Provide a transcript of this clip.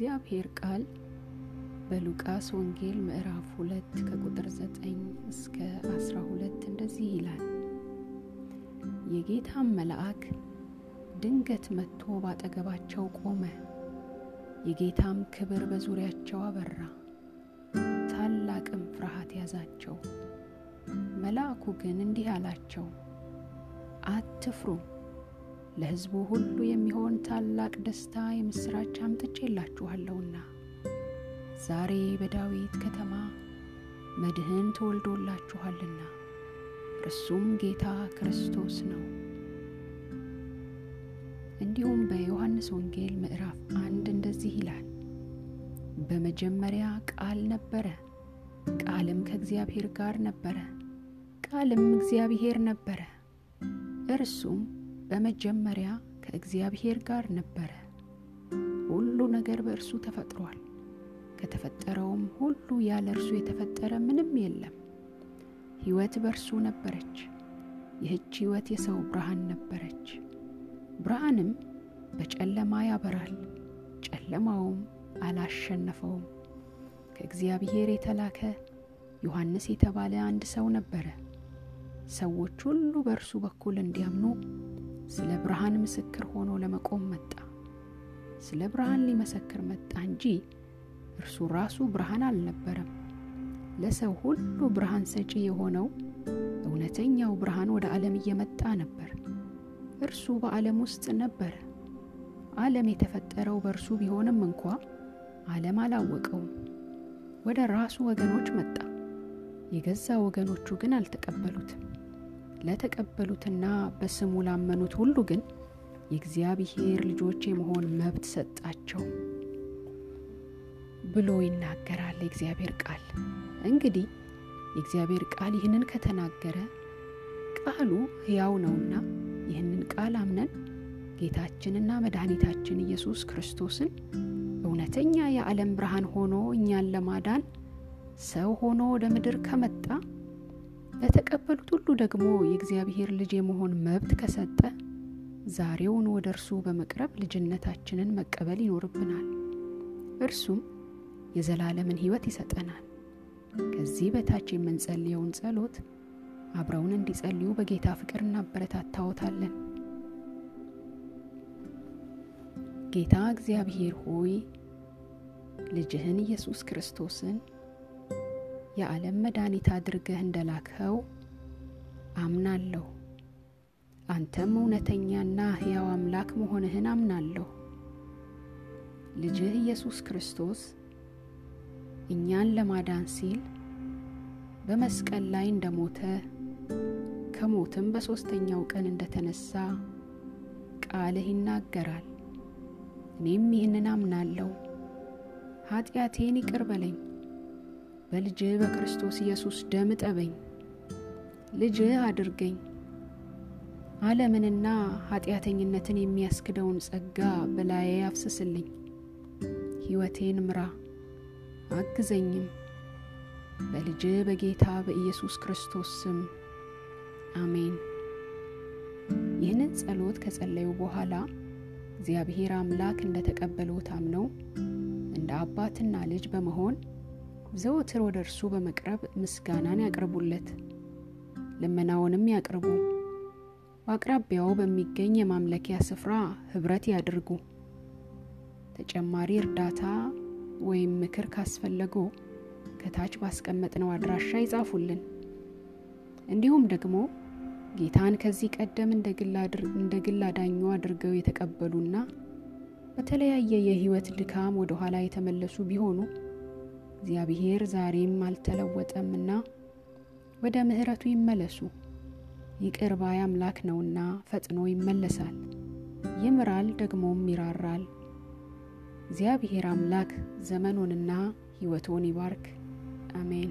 የእግዚአብሔር ቃል በሉቃስ ወንጌል ምዕራፍ ሁለት ከቁጥር ዘጠኝ እስከ አስራ ሁለት እንደዚህ ይላል። የጌታም መልአክ ድንገት መጥቶ ባጠገባቸው ቆመ። የጌታም ክብር በዙሪያቸው አበራ፣ ታላቅም ፍርሃት ያዛቸው። መልአኩ ግን እንዲህ አላቸው፣ አትፍሩ ለሕዝቡ ሁሉ የሚሆን ታላቅ ደስታ የምሥራች አምጥቼላችኋለሁና ዛሬ በዳዊት ከተማ መድህን ተወልዶላችኋልና እርሱም ጌታ ክርስቶስ ነው። እንዲሁም በዮሐንስ ወንጌል ምዕራፍ አንድ እንደዚህ ይላል፣ በመጀመሪያ ቃል ነበረ፣ ቃልም ከእግዚአብሔር ጋር ነበረ፣ ቃልም እግዚአብሔር ነበረ። እርሱም በመጀመሪያ ከእግዚአብሔር ጋር ነበረ። ሁሉ ነገር በእርሱ ተፈጥሯል። ከተፈጠረውም ሁሉ ያለ እርሱ የተፈጠረ ምንም የለም። ሕይወት በእርሱ ነበረች፣ ይህች ሕይወት የሰው ብርሃን ነበረች። ብርሃንም በጨለማ ያበራል፣ ጨለማውም አላሸነፈውም። ከእግዚአብሔር የተላከ ዮሐንስ የተባለ አንድ ሰው ነበረ። ሰዎች ሁሉ በእርሱ በኩል እንዲያምኑ ስለ ብርሃን ምስክር ሆኖ ለመቆም መጣ። ስለ ብርሃን ሊመሰክር መጣ እንጂ እርሱ ራሱ ብርሃን አልነበረም። ለሰው ሁሉ ብርሃን ሰጪ የሆነው እውነተኛው ብርሃን ወደ ዓለም እየመጣ ነበር። እርሱ በዓለም ውስጥ ነበረ። ዓለም የተፈጠረው በእርሱ ቢሆንም እንኳ ዓለም አላወቀውም። ወደ ራሱ ወገኖች መጣ፣ የገዛ ወገኖቹ ግን አልተቀበሉትም። ለተቀበሉትና በስሙ ላመኑት ሁሉ ግን የእግዚአብሔር ልጆች የመሆን መብት ሰጣቸው ብሎ ይናገራል የእግዚአብሔር ቃል። እንግዲህ የእግዚአብሔር ቃል ይህንን ከተናገረ ቃሉ ሕያው ነውና ይህንን ቃል አምነን ጌታችንና መድኃኒታችን ኢየሱስ ክርስቶስን እውነተኛ የዓለም ብርሃን ሆኖ እኛን ለማዳን ሰው ሆኖ ወደ ምድር ከመጣ ለተቀበሉት ሁሉ ደግሞ የእግዚአብሔር ልጅ የመሆን መብት ከሰጠ ዛሬውን ወደ እርሱ በመቅረብ ልጅነታችንን መቀበል ይኖርብናል። እርሱም የዘላለምን ሕይወት ይሰጠናል። ከዚህ በታች የምንጸልየውን ጸሎት አብረውን እንዲጸልዩ በጌታ ፍቅር እናበረታታዎታለን። ጌታ እግዚአብሔር ሆይ ልጅህን ኢየሱስ ክርስቶስን የዓለም መድኃኒት አድርገህ እንደላክኸው አምናለሁ። አንተም እውነተኛና ሕያው አምላክ መሆንህን አምናለሁ። ልጅህ ኢየሱስ ክርስቶስ እኛን ለማዳን ሲል በመስቀል ላይ እንደሞተ ከሞትም በሦስተኛው ቀን እንደተነሳ ቃልህ ይናገራል። እኔም ይህንን አምናለሁ። ኃጢአቴን ይቅር በለኝ። በልጅህ በክርስቶስ ኢየሱስ ደም እጠበኝ፣ ልጅህ አድርገኝ። ዓለምንና ኃጢአተኝነትን የሚያስክደውን ጸጋ በላዬ አፍስስልኝ። ሕይወቴን ምራ አግዘኝም። በልጅህ በጌታ በኢየሱስ ክርስቶስ ስም አሜን። ይህንን ጸሎት ከጸለዩ በኋላ እግዚአብሔር አምላክ እንደተቀበለው ታምነው እንደ አባትና ልጅ በመሆን ዘወትር ወደ እርሱ በመቅረብ ምስጋናን ያቅርቡለት፣ ልመናውንም ያቅርቡ። በአቅራቢያው በሚገኝ የማምለኪያ ስፍራ ኅብረት ያድርጉ። ተጨማሪ እርዳታ ወይም ምክር ካስፈለጉ ከታች ባስቀመጥነው አድራሻ ይጻፉልን። እንዲሁም ደግሞ ጌታን ከዚህ ቀደም እንደ ግል አዳኙ አድርገው የተቀበሉና በተለያየ የሕይወት ድካም ወደ ኋላ የተመለሱ ቢሆኑ እግዚአብሔር ዛሬም አልተለወጠምና ወደ ምሕረቱ ይመለሱ። ይቅር ባይ አምላክ ነውና ፈጥኖ ይመለሳል፣ ይምራል፣ ደግሞም ይራራል። እግዚአብሔር አምላክ ዘመኑንና ሕይወቶን ይባርክ። አሜን።